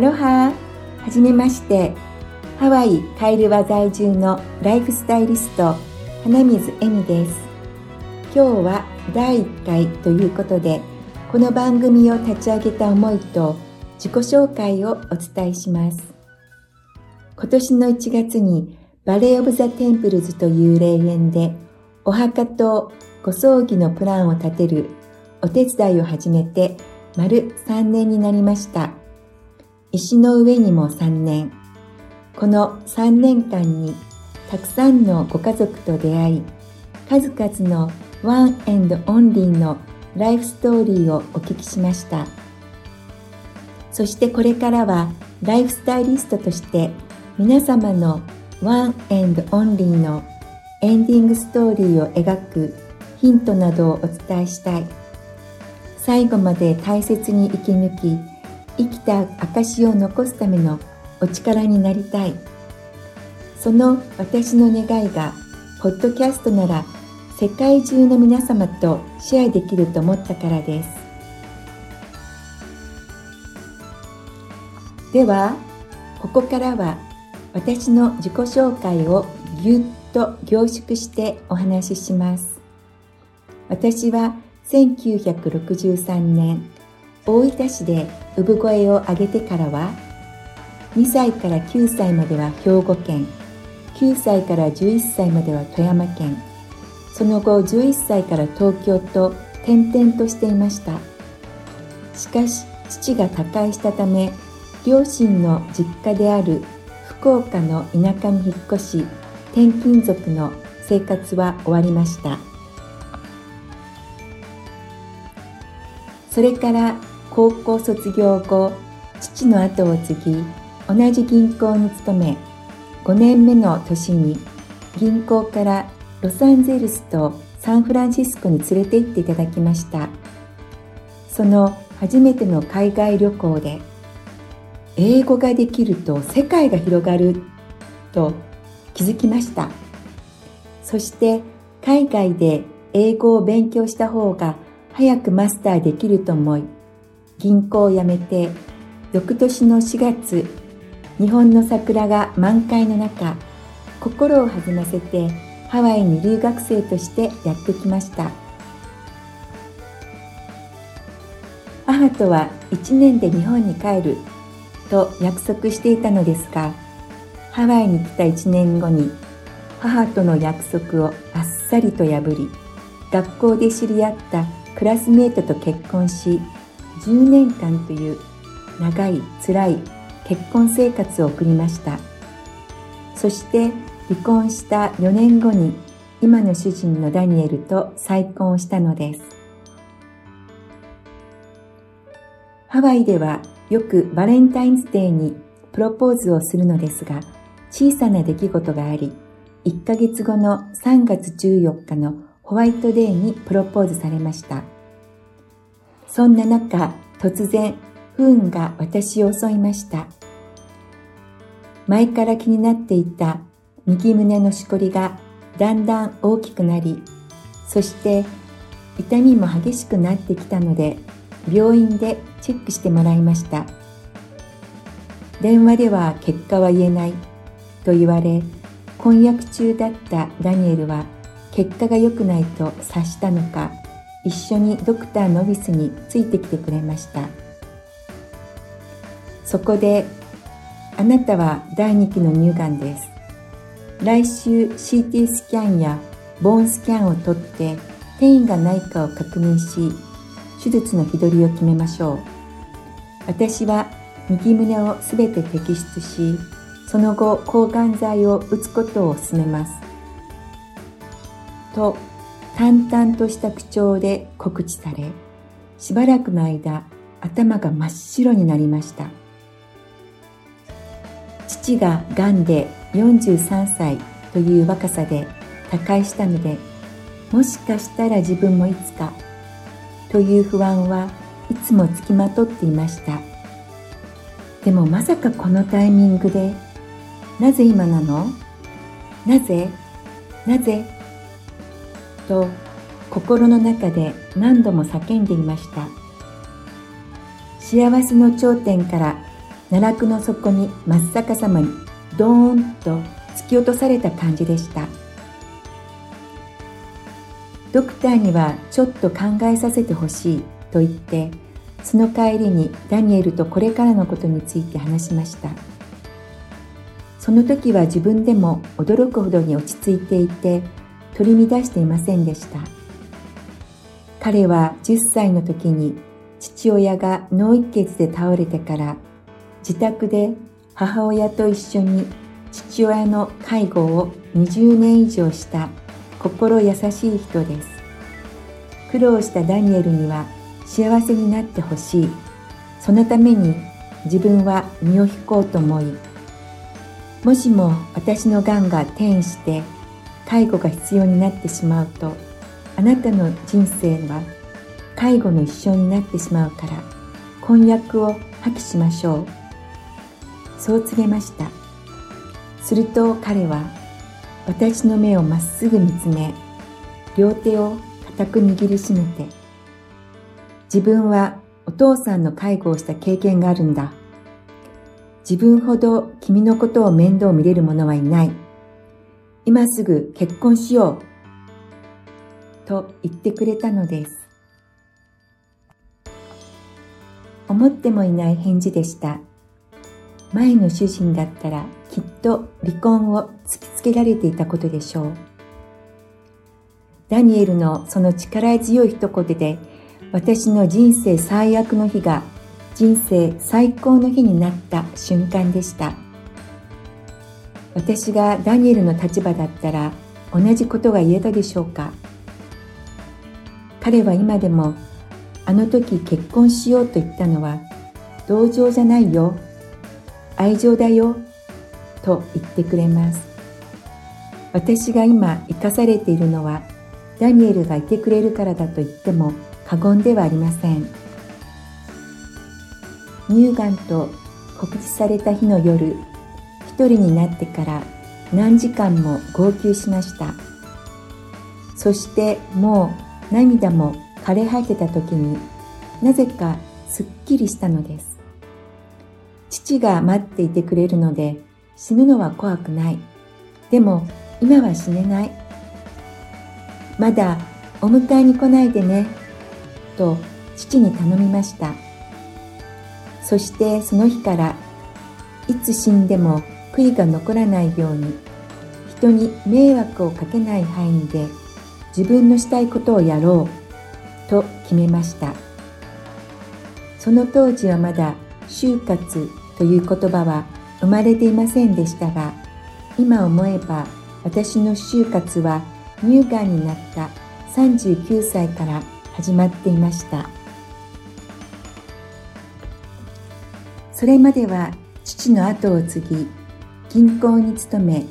アロハはじめまして。ハワイカイルワ在住のライフスタイリスト花水恵美です。今日は第1回ということでこの番組を立ち上げた思いと自己紹介をお伝えします。今年の1月にバレー・オブ・ザ・テンプルズという霊園でお墓とご葬儀のプランを立てるお手伝いを始めて丸3年になりました。石の上にも3年。この3年間にたくさんのご家族と出会い、数々の one and only のライフストーリーをお聞きしました。そしてこれからはライフスタイリストとして皆様の one and only のエンディングストーリーを描くヒントなどをお伝えしたい。最後まで大切に生き抜き、生きた証を残すためのお力になりたい。その私の願いが、ポッドキャストなら世界中の皆様とシェアできると思ったからです。では、ここからは私の自己紹介をぎゅっと凝縮してお話しします。私は1963年大分市で産声を上げてからは2歳から9歳までは兵庫県9歳から11歳までは富山県その後11歳から東京と転々としていました。しかし父が他界したため両親の実家である福岡の田舎に引っ越し転勤族の生活は終わりました。それから高校卒業後父の後を継ぎ同じ銀行に勤め5年目の年に銀行からロサンゼルスとサンフランシスコに連れて行っていただきました。その初めての海外旅行で英語ができると世界が広がると気づきました。そして海外で英語を勉強した方が早くマスターできると思い、銀行を辞めて、翌年の4月、日本の桜が満開の中、心を弾ませてハワイに留学生としてやってきました。母とは1年で日本に帰ると約束していたのですが、ハワイに来た1年後に母との約束をあっさりと破り、学校で知り合ったクラスメートと結婚し10年間という長い辛い結婚生活を送りましたそして離婚した4年後に今の主人のダニエルと再婚をしたのですハワイではよくバレンタインズデーにプロポーズをするのですが小さな出来事があり1ヶ月後の3月14日のホワイトデーにプロポーズされました。そんな中、突然、不運が私を襲いました。前から気になっていた右胸のしこりがだんだん大きくなり、そして痛みも激しくなってきたので、病院でチェックしてもらいました。電話では結果は言えないと言われ、婚約中だったダニエルは結果が良くないと察したのか一緒にドクターのオフィスについてきてくれました。そこであなたは第2期の乳がんです。来週 CT スキャンやボーンスキャンを取って転移がないかを確認し手術の日取りを決めましょう。私は右胸をすべて摘出しその後抗がん剤を打つことを勧めます。と淡々とした口調で告知され、しばらくの間頭が真っ白になりました。父が癌で43歳という若さで他界したので、もしかしたら自分もいつかという不安はいつもつきまとっていました。でもまさかこのタイミングで、なぜ今なの？なぜ？なぜ？と心の中で何度も叫んでいました。幸せの頂点から奈落の底に真っ逆さまにドーンと突き落とされた感じでした。ドクターにはちょっと考えさせてほしいと言ってその帰りにダニエルとこれからのことについて話しました。その時は自分でも驚くほどに落ち着いていて取り乱していませんでした。彼は10歳の時に父親が脳一血で倒れてから自宅で母親と一緒に父親の介護を20年以上した心優しい人です。苦労したダニエルには幸せになってほしい。そのために自分は身を引こうと思いもしも私のがんが転移して介護が必要になってしまうとあなたの人生は介護の一生になってしまうから婚約を破棄しましょう。そう告げました。すると彼は私の目をまっすぐ見つめ両手を固く握りしめて自分はお父さんの介護をした経験があるんだ。自分ほど君のことを面倒見れる者はいない。今すぐ結婚しようと言ってくれたのです思ってもいない返事でした前の主人だったらきっと離婚を突きつけられていたことでしょう。ダニエルのその力強い一言で私の人生最悪の日が人生最高の日になった瞬間でした。私がダニエルの立場だったら同じことが言えたでしょうか？彼は今でもあの時結婚しようと言ったのは同情じゃないよ愛情だよと言ってくれます。私が今生かされているのはダニエルがいてくれるからだと言っても過言ではありません。乳がんと告知された日の夜、人になってから何時間も号泣しました。そしてもう涙も枯れ果てた時になぜかすっきりしたのです。父が待っていてくれるので死ぬのは怖くない。でも今は死ねない。まだお迎えに来ないでね。と父に頼みました。そしてその日からいつ死んでも悔いが残らないように人に迷惑をかけない範囲で自分のしたいことをやろうと決めました。その当時はまだ就活という言葉は生まれていませんでしたが、今思えば私の就活は乳がんになった39歳から始まっていました。それまでは父の後を継ぎ、銀行に勤め、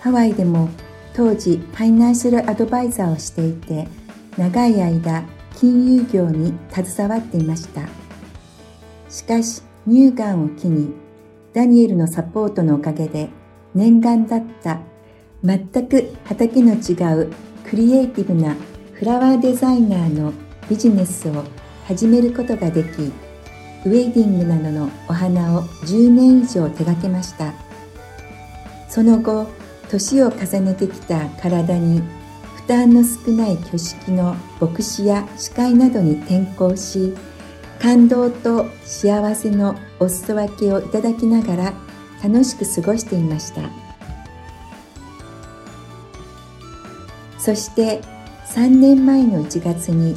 ハワイでも当時ファイナンシャルアドバイザーをしていて、長い間金融業に携わっていました。しかし乳がんを機にダニエルのサポートのおかげで念願だった全く畑の違うクリエイティブなフラワーデザイナーのビジネスを始めることができウェディングなどのお花を10年以上手掛けましたその後年を重ねてきた体に負担の少ない挙式の牧師や司会などに転向し感動と幸せのお裾分けをいただきながら楽しく過ごしていました。そして3年前の1月に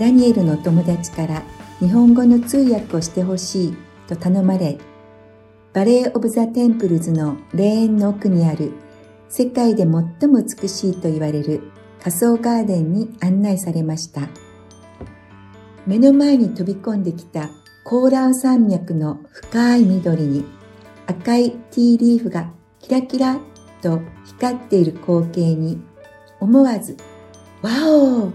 ダニエルの友達から日本語の通訳をしてほしいと頼まれバレー・オブ・ザ・テンプルズの霊園の奥にある世界で最も美しいと言われる火葬ガーデンに案内されました。目の前に飛び込んできたコーラウ山脈の深い緑に赤いティーリーフがキラキラと光っている光景に思わずワオー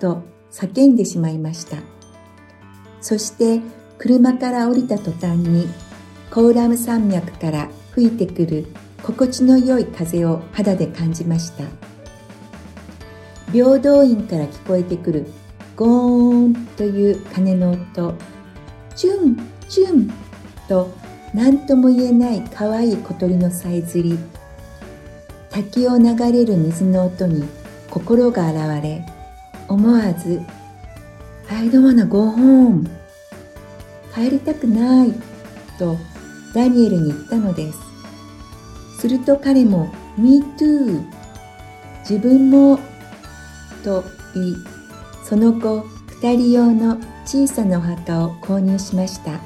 と叫んでしまいました。そして車から降りた途端にコーラム山脈から吹いてくる心地の良い風を肌で感じました。平等院から聞こえてくるゴーンという鐘の音、チュンチュンと何とも言えない可愛い小鳥のさえずり。滝を流れる水の音に心が洗われ思わず「I don't wanna go home」帰りたくないとダニエルに言ったのです。すると彼も「Me too」自分もと言いその後2人用の小さなお墓を購入しました。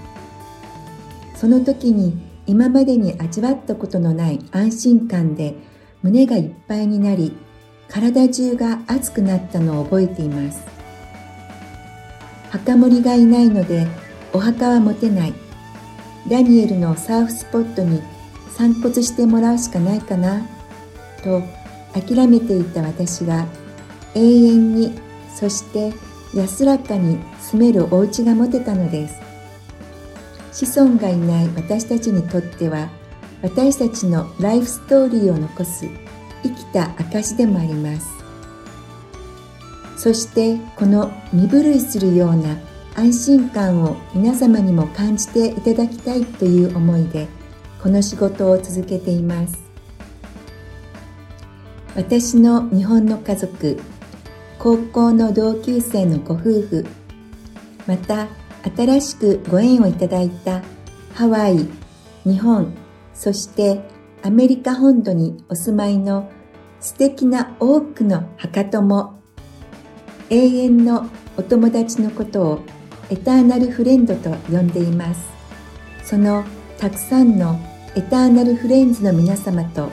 その時に今までに味わったことのない安心感で胸がいっぱいになり体中が熱くなったのを覚えています。墓守がいないのでお墓は持てない。ダニエルのサーフスポットに散骨してもらうしかないかなと諦めていた私が永遠にそして安らかに住めるお家が持てたのです。子孫がいない私たちにとっては私たちのライフストーリーを残す生きた証でもあります。そしてこの身震いするような安心感を皆様にも感じていただきたいという思いでこの仕事を続けています。私の日本の家族高校の同級生のご夫婦また新しくご縁をいただいたハワイ、日本、そしてアメリカ本土にお住まいの素敵な多くの墓友、永遠のお友達のことをエターナルフレンドと呼んでいます。そのたくさんのエターナルフレンズの皆様と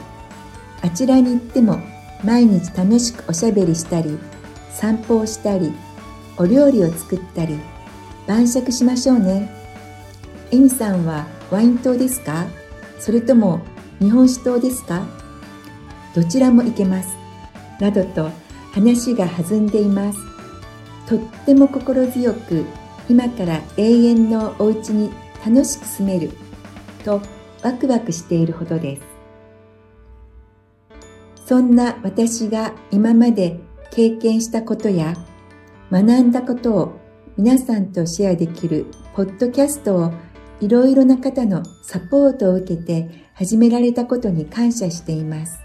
あちらに行っても毎日楽しくおしゃべりしたり散歩をしたりお料理を作ったり晩酌しましょうね。エミさんはワイン島ですか？それとも日本酒島ですか？どちらもいけます。などと話が弾んでいます。とっても心強く今から永遠のお家に楽しく住めるとワクワクしているほどです。そんな私が今まで経験したことや学んだことを皆さんとシェアできるポッドキャストをいろいろな方のサポートを受けて始められたことに感謝しています。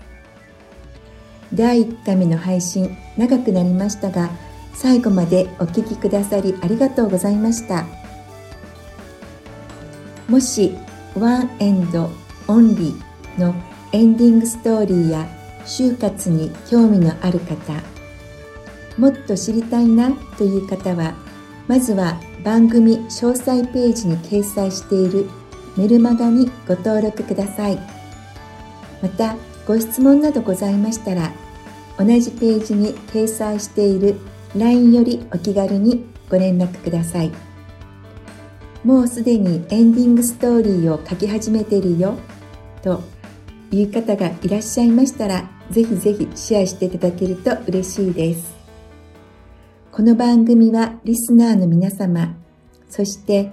第1回目の配信長くなりましたが最後までお聴きくださりありがとうございました。もし one and only のエンディングストーリーや終活に興味のある方もっと知りたいなという方はまずは番組詳細ページに掲載しているメルマガにご登録ください。また、ご質問などございましたら、同じページに掲載している LINE よりお気軽にご連絡ください。もうすでにエンディングストーリーを書き始めているよという方がいらっしゃいましたら、ぜひぜひシェアしていただけると嬉しいです。この番組はリスナーの皆様、そして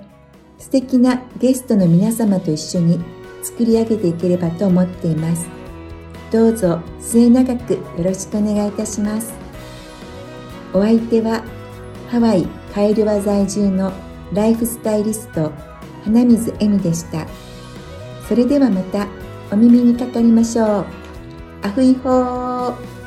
素敵なゲストの皆様と一緒に作り上げていければと思っています。どうぞ末永くよろしくお願いいたします。お相手はハワイカエルワ在住のライフスタイリスト花水恵美でした。それではまたお耳にかかりましょう。アフイホー